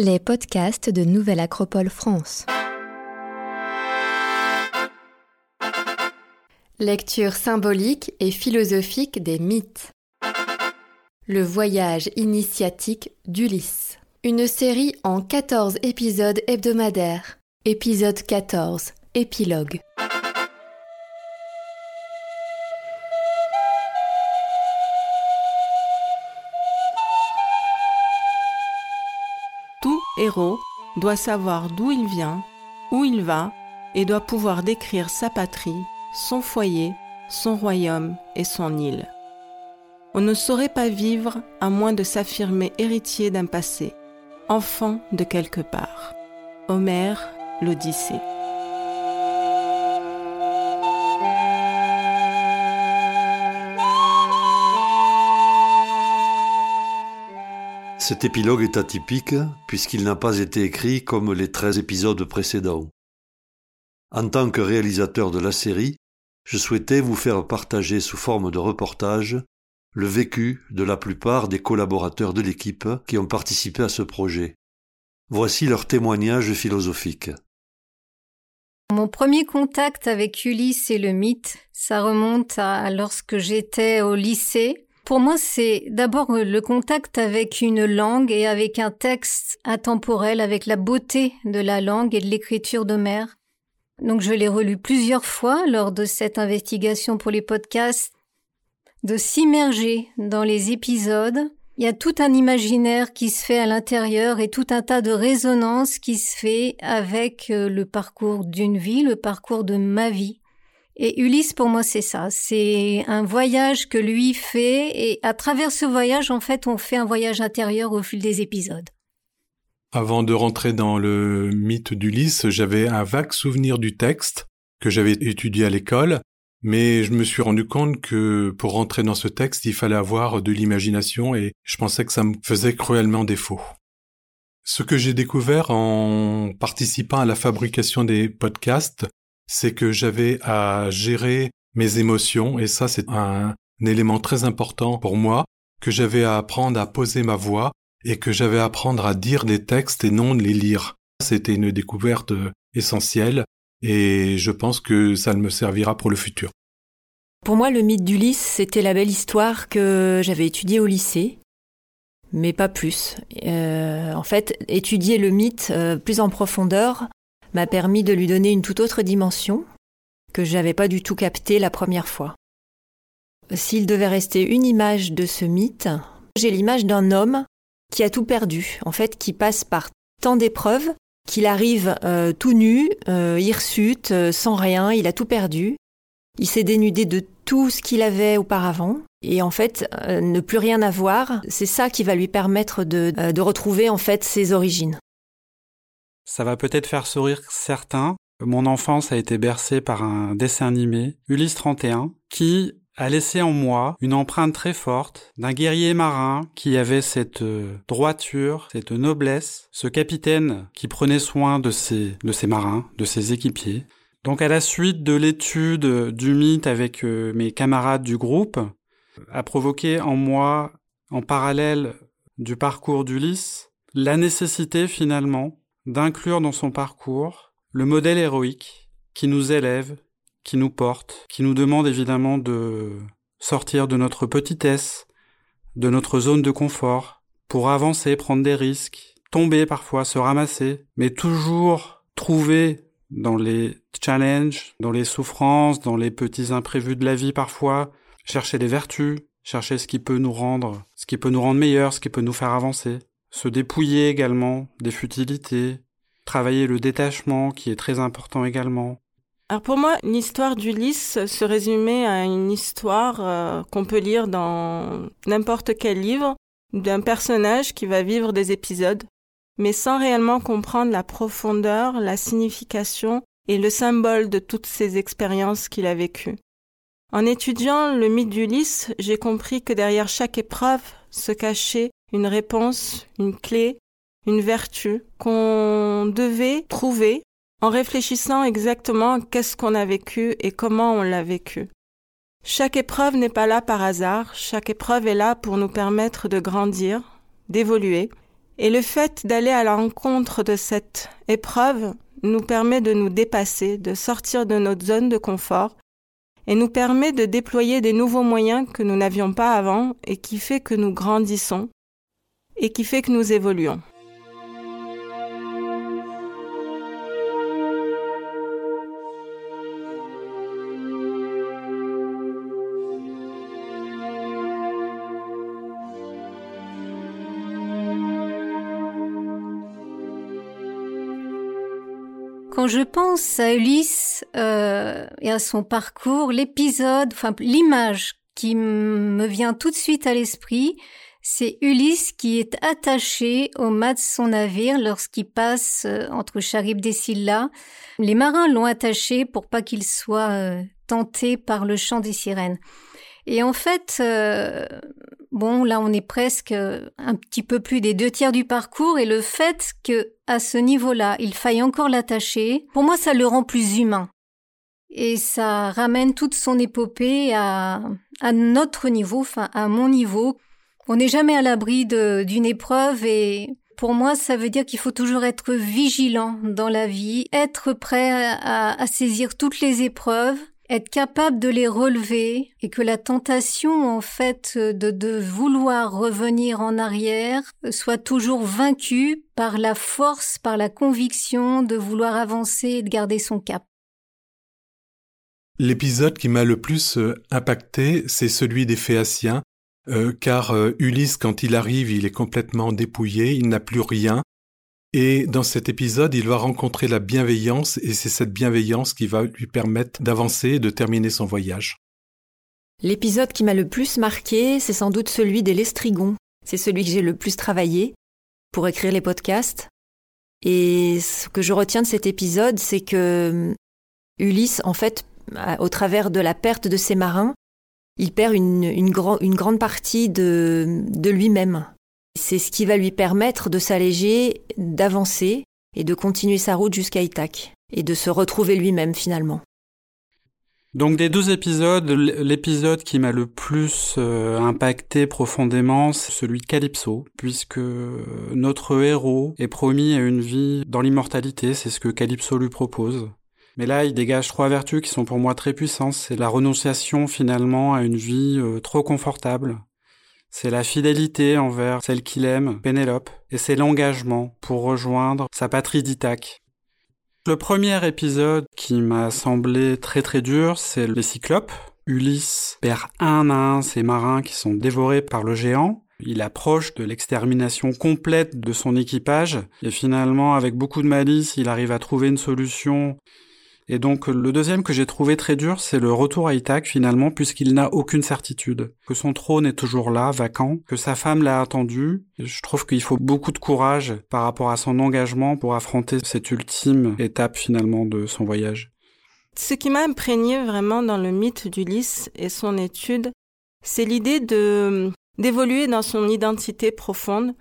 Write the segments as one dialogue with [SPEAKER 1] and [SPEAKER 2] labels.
[SPEAKER 1] Les podcasts de Nouvelle Acropole France. Lecture symbolique et philosophique des mythes. Le voyage initiatique d'Ulysse. Une série en 14 épisodes hebdomadaires. Épisode 14. Épilogue.
[SPEAKER 2] Héros doit savoir d'où il vient, où il va, et doit pouvoir décrire sa patrie, son foyer, son royaume et son île. On ne saurait pas vivre à moins de s'affirmer héritier d'un passé, enfant de quelque part. Homère, l'Odyssée.
[SPEAKER 3] Cet épilogue est atypique puisqu'il n'a pas été écrit comme les 13 épisodes précédents. En tant que réalisateur de la série, je souhaitais vous faire partager sous forme de reportage le vécu de la plupart des collaborateurs de l'équipe qui ont participé à ce projet. Voici leur témoignage philosophique.
[SPEAKER 4] Mon premier contact avec Ulysse et le mythe, ça remonte à lorsque j'étais au lycée. Pour moi, c'est d'abord le contact avec une langue et avec un texte intemporel, avec la beauté de la langue et de l'écriture d'Homère. Donc je l'ai relu plusieurs fois lors de cette investigation pour les podcasts, de s'immerger dans les épisodes. Il y a tout un imaginaire qui se fait à l'intérieur et tout un tas de résonances qui se fait avec euh, le parcours d'une vie, le parcours de ma vie. Et Ulysse, pour moi, c'est ça. C'est un voyage que lui fait et à travers ce voyage, en fait, on fait un voyage intérieur au fil des épisodes.
[SPEAKER 5] Avant de rentrer dans le mythe d'Ulysse, j'avais un vague souvenir du texte que j'avais étudié à l'école, mais je me suis rendu compte que pour rentrer dans ce texte, il fallait avoir de l'imagination et je pensais que ça me faisait cruellement défaut. Ce que j'ai découvert en participant à la fabrication des podcasts, c'est que j'avais à gérer mes émotions et ça c'est un, élément très important pour moi, que j'avais à apprendre à poser ma voix et que j'avais à apprendre à dire des textes et non les lire. C'était une découverte essentielle et je pense que ça me servira pour le futur.
[SPEAKER 6] Pour moi, le mythe d'Ulysse, c'était la belle histoire que j'avais étudiée au lycée, mais pas plus. Euh, en fait, étudier le mythe euh, plus en profondeur m'a permis de lui donner une toute autre dimension que je n'avais pas du tout captée la première fois. S'il devait rester une image de ce mythe, j'ai l'image d'un homme qui a tout perdu, en fait, qui passe par tant d'épreuves qu'il arrive euh, tout nu, euh, hirsute, euh, sans rien, il a tout perdu. Il s'est dénudé de tout ce qu'il avait auparavant. Et en fait, ne plus rien avoir, c'est ça qui va lui permettre de, de retrouver en fait ses origines.
[SPEAKER 7] Ça va peut-être faire sourire certains. Mon enfance a été bercée par un dessin animé, Ulysse 31, qui a laissé en moi une empreinte très forte d'un guerrier marin qui avait cette euh, droiture, cette noblesse, ce capitaine qui prenait soin de ses, de ses marins, de ses équipiers. Donc à la suite de l'étude du mythe avec euh, mes camarades du groupe, a provoqué en moi, en parallèle du parcours d'Ulysse, la nécessité finalement d'inclure dans son parcours le modèle héroïque qui nous élève, qui nous porte, qui nous demande évidemment de sortir de notre petitesse, de notre zone de confort, pour avancer, prendre des risques, tomber parfois, se ramasser, mais toujours trouver dans les challenges, dans les souffrances, dans les petits imprévus de la vie parfois, chercher les vertus, chercher ce qui peut nous rendre, ce qui peut nous rendre meilleurs, ce qui peut nous faire avancer, se dépouiller également des futilités, travailler le détachement qui est très important également,
[SPEAKER 2] alors pour moi, l'histoire d'Ulysse se résumait à une histoire euh, qu'on peut lire dans n'importe quel livre d'un personnage qui va vivre des épisodes, mais sans réellement comprendre la profondeur, la signification et le symbole de toutes ces expériences qu'il a vécues. En étudiant le mythe d'Ulysse, j'ai compris que derrière chaque épreuve se cachait une réponse, une clé, une vertu qu'on devait trouver en réfléchissant exactement qu'est-ce qu'on a vécu et comment on l'a vécu. Chaque épreuve n'est pas là par hasard, chaque épreuve est là pour nous permettre de grandir, d'évoluer, Et le fait d'aller à l'encontre de cette épreuve nous permet de nous dépasser, de sortir de notre zone de confort et nous permet de déployer des nouveaux moyens que nous n'avions pas avant et qui fait que nous grandissons et qui fait que nous évoluons.
[SPEAKER 4] Quand je pense à Ulysse euh, et à son parcours, l'épisode, l'image qui me vient tout de suite à l'esprit, c'est Ulysse qui est attaché au mât de son navire lorsqu'il passe euh, entre Charybde et Scylla. Les marins l'ont attaché pour pas qu'il soit euh, tenté par le chant des sirènes. Et en fait, euh, bon, là, on est presque un petit peu plus des deux tiers du parcours, et le fait que, à ce niveau-là, il faille encore l'attacher, pour moi, ça le rend plus humain. Et ça ramène toute son épopée à, à notre niveau, enfin, à mon niveau. On n'est jamais à l'abri d'une épreuve et pour moi, ça veut dire qu'il faut toujours être vigilant dans la vie, être prêt à, saisir toutes les épreuves, être capable de les relever et que la tentation en fait de, de vouloir revenir en arrière soit toujours vaincue par la force, par la conviction de vouloir avancer et de garder son cap.
[SPEAKER 5] L'épisode qui m'a le plus euh, impacté, c'est celui des Phéaciens, euh, car euh, Ulysse, quand il arrive, il est complètement dépouillé, il n'a plus rien, et dans cet épisode, il va rencontrer la bienveillance et c'est cette bienveillance qui va lui permettre d'avancer et de terminer son voyage.
[SPEAKER 6] L'épisode qui m'a le plus marqué, c'est sans doute celui des Lestrigons. C'est celui que j'ai le plus travaillé pour écrire les podcasts. Et ce que je retiens de cet épisode, c'est que hum, Ulysse, en fait, au travers de la perte de ses marins, il perd une, une, une grande partie de, lui-même. C'est ce qui va lui permettre de s'alléger, d'avancer et de continuer sa route jusqu'à Ithac et de se retrouver lui-même finalement.
[SPEAKER 7] Donc des deux épisodes, l'épisode qui m'a le plus euh, impacté profondément, c'est celui de Calypso, puisque notre héros est promis à une vie dans l'immortalité, c'est ce que Calypso lui propose. Mais là, il dégage trois vertus qui sont pour moi très puissantes. C'est la renonciation finalement à une vie euh, trop confortable, c'est la fidélité envers celle qu'il aime, Pénélope, et c'est l'engagement pour rejoindre sa patrie d'Ithaque. Le premier épisode qui m'a semblé très très dur, c'est les Cyclopes. Ulysse perd un à un ses marins qui sont dévorés par le géant. Il approche de l'extermination complète de son équipage et finalement, avec beaucoup de malice, il arrive à trouver une solution et donc le deuxième que j'ai trouvé très dur, c'est le retour à Ithac finalement, puisqu'il n'a aucune certitude, que son trône est toujours là, vacant, que sa femme l'a attendu. je trouve qu'il faut beaucoup de courage par rapport à son engagement pour affronter cette ultime étape finalement de son voyage.
[SPEAKER 2] Ce qui m'a imprégné vraiment dans le mythe d'Ulysse et son étude, c'est l'idée de d'évoluer dans son identité profonde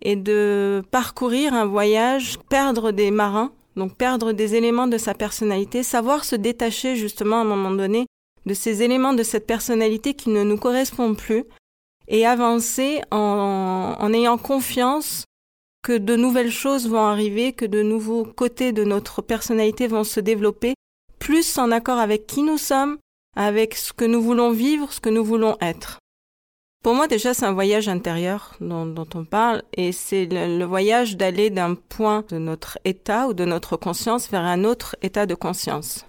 [SPEAKER 2] et de parcourir un voyage, perdre des marins donc perdre des éléments de sa personnalité, savoir se détacher justement à un moment donné de ces éléments de cette personnalité qui ne nous correspondent plus et avancer en, en ayant confiance que de nouvelles choses vont arriver, que de nouveaux côtés de notre personnalité vont se développer, plus en accord avec qui nous sommes, avec ce que nous voulons vivre, ce que nous voulons être. Pour moi, déjà, c'est un voyage intérieur dont, on parle, et c'est le, voyage d'aller d'un point de notre état ou de notre conscience vers un autre état de conscience.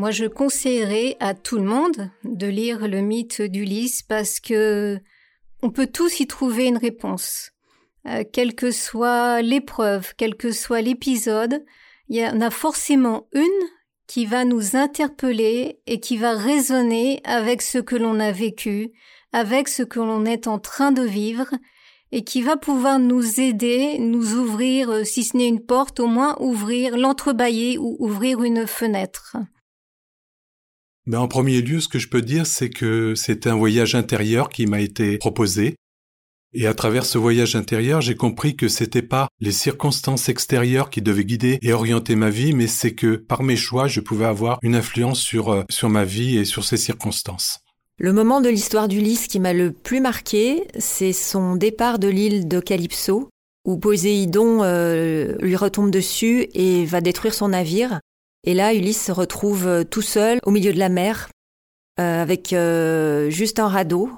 [SPEAKER 4] Moi, je conseillerais à tout le monde de lire le mythe d'Ulysse parce que on peut tous y trouver une réponse. Euh, quelle que soit l'épreuve, quel que soit l'épisode, il y en a forcément une qui va nous interpeller et qui va résonner avec ce que l'on a vécu, avec ce que l'on est en train de vivre, et qui va pouvoir nous aider, nous ouvrir, euh, si ce n'est une porte, au moins ouvrir, l'entrebâiller ou ouvrir une fenêtre.
[SPEAKER 5] Ben, En premier lieu, ce que je peux dire, c'est que c'était un voyage intérieur qui m'a été proposé. Et à travers ce voyage intérieur, j'ai compris que c'était pas les circonstances extérieures qui devaient guider et orienter ma vie, mais c'est que par mes choix, je pouvais avoir une influence sur, euh, sur ma vie et sur ces circonstances.
[SPEAKER 6] Le moment de l'histoire d'Ulysse qui m'a le plus marqué, c'est son départ de l'île de Calypso, où Poséidon euh, lui retombe dessus et va détruire son navire. Et là, Ulysse se retrouve euh, tout seul au milieu de la mer, euh, avec juste un radeau.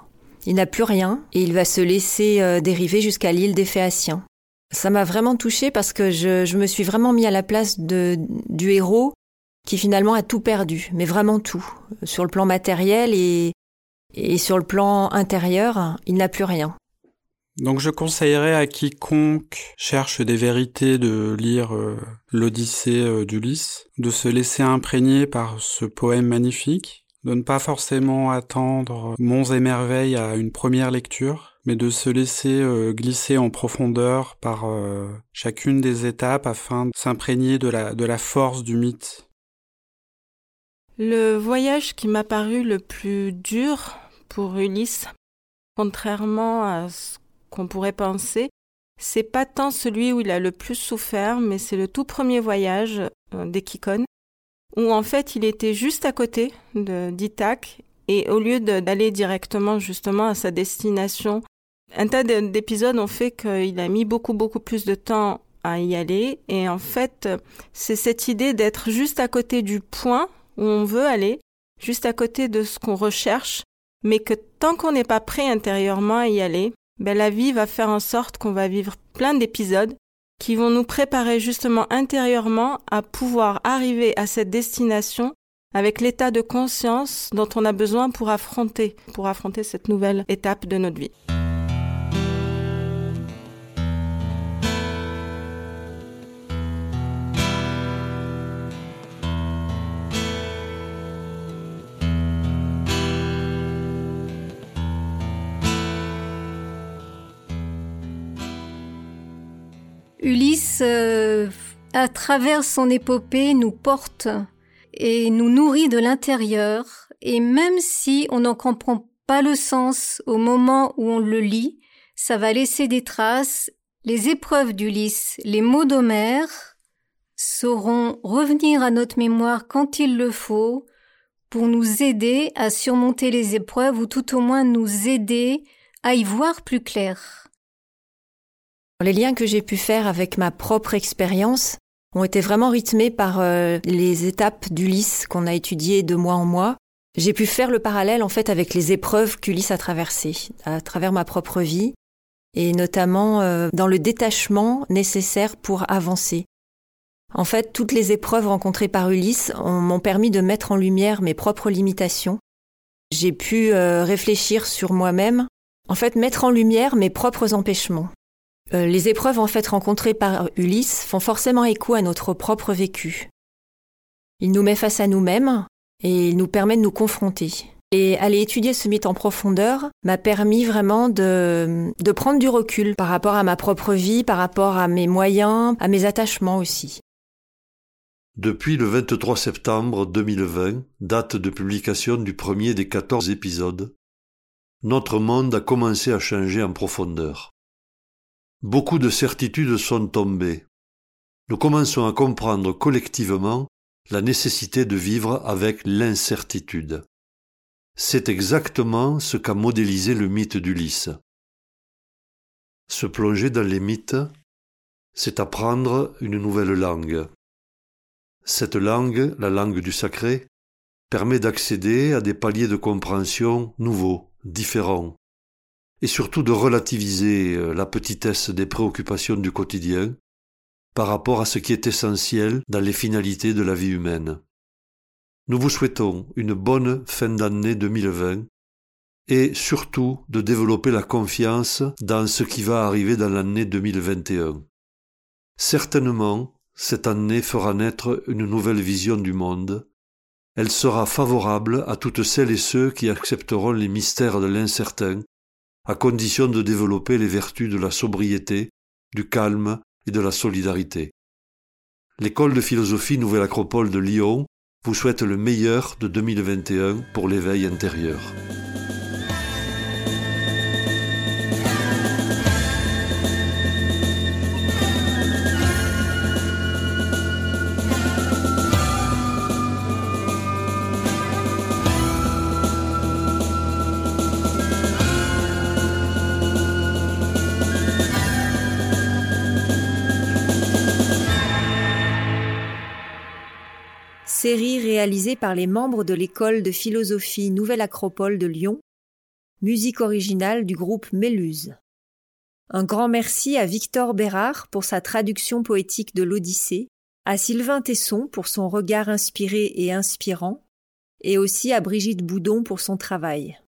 [SPEAKER 6] Il n'a plus rien et il va se laisser dériver jusqu'à l'île des Phéaciens. Ça m'a vraiment touché parce que je, me suis vraiment mis à la place de, du héros qui finalement a tout perdu, mais vraiment tout, sur le plan matériel et sur le plan intérieur, il n'a plus rien.
[SPEAKER 7] Donc je conseillerais à quiconque cherche des vérités de lire euh, l'Odyssée euh, d'Ulysse, de se laisser imprégner par ce poème magnifique, de ne pas forcément attendre monts et merveilles à une première lecture, mais de se laisser euh, glisser en profondeur par chacune des étapes afin de s'imprégner de la, de la force du mythe.
[SPEAKER 2] Le voyage qui m'a paru le plus dur pour Ulysse, contrairement à ce qu'on pourrait penser, c'est pas tant celui où il a le plus souffert, mais c'est le tout premier voyage euh, d'Ekikon, où en fait il était juste à côté d'Ithac, et au lieu d'aller directement justement à sa destination, un tas d'épisodes ont fait qu'il a mis beaucoup beaucoup plus de temps à y aller, et en fait c'est cette idée d'être juste à côté du point où on veut aller, juste à côté de ce qu'on recherche, mais que tant qu'on n'est pas prêt intérieurement à y aller, ben la vie va faire en sorte qu'on va vivre plein d'épisodes qui vont nous préparer justement intérieurement à pouvoir arriver à cette destination avec l'état de conscience dont on a besoin pour affronter, pour affronter cette nouvelle étape de notre vie.
[SPEAKER 4] Ulysse, euh, à travers son épopée, nous porte et nous nourrit de l'intérieur, et même si on n'en comprend pas le sens au moment où on le lit, ça va laisser des traces. Les épreuves d'Ulysse, les mots d'Homère sauront revenir à notre mémoire quand il le faut pour nous aider à surmonter les épreuves ou tout au moins nous aider à y voir plus clair.
[SPEAKER 6] Les liens que j'ai pu faire avec ma propre expérience ont été vraiment rythmés par euh, les étapes d'Ulysse qu'on a étudiées de mois en mois. J'ai pu faire le parallèle en fait avec les épreuves qu'Ulysse a traversées à travers ma propre vie et notamment euh, dans le détachement nécessaire pour avancer. En fait, toutes les épreuves rencontrées par Ulysse m'ont permis de mettre en lumière mes propres limitations. J'ai pu euh, réfléchir sur moi-même, en fait mettre en lumière mes propres empêchements. Euh, les épreuves en fait rencontrées par Ulysse font forcément écho à notre propre vécu. Il nous met face à nous-mêmes et nous permet de nous confronter. Et aller étudier ce mythe en profondeur m'a permis vraiment de, de prendre du recul par rapport à ma propre vie, par rapport à mes moyens, à mes attachements aussi.
[SPEAKER 3] Depuis le 23 septembre 2020, date de publication du premier des 14 épisodes, notre monde a commencé à changer en profondeur. Beaucoup de certitudes sont tombées. Nous commençons à comprendre collectivement la nécessité de vivre avec l'incertitude. C'est exactement ce qu'a modélisé le mythe d'Ulysse. Se plonger dans les mythes, c'est apprendre une nouvelle langue. Cette langue, la langue du sacré, permet d'accéder à des paliers de compréhension nouveaux, différents, et surtout de relativiser euh, la petitesse des préoccupations du quotidien par rapport à ce qui est essentiel dans les finalités de la vie humaine. Nous vous souhaitons une bonne fin d'année 2020 et surtout de développer la confiance dans ce qui va arriver dans l'année 2021. Certainement, cette année fera naître une nouvelle vision du monde. Elle sera favorable à toutes celles et ceux qui accepteront les mystères de l'incertain à condition de développer les vertus de la sobriété, du calme et de la solidarité. L'école de philosophie Nouvelle Acropole de Lyon vous souhaite le meilleur de 2021 pour l'éveil intérieur.
[SPEAKER 6] Série réalisée par les membres de l'école de philosophie Nouvelle Acropole de Lyon, musique originale du groupe Méluse. Un grand merci à Victor Bérard pour sa traduction poétique de l'Odyssée, à Sylvain Tesson pour son regard inspiré et inspirant, et aussi à Brigitte Boudon pour son travail.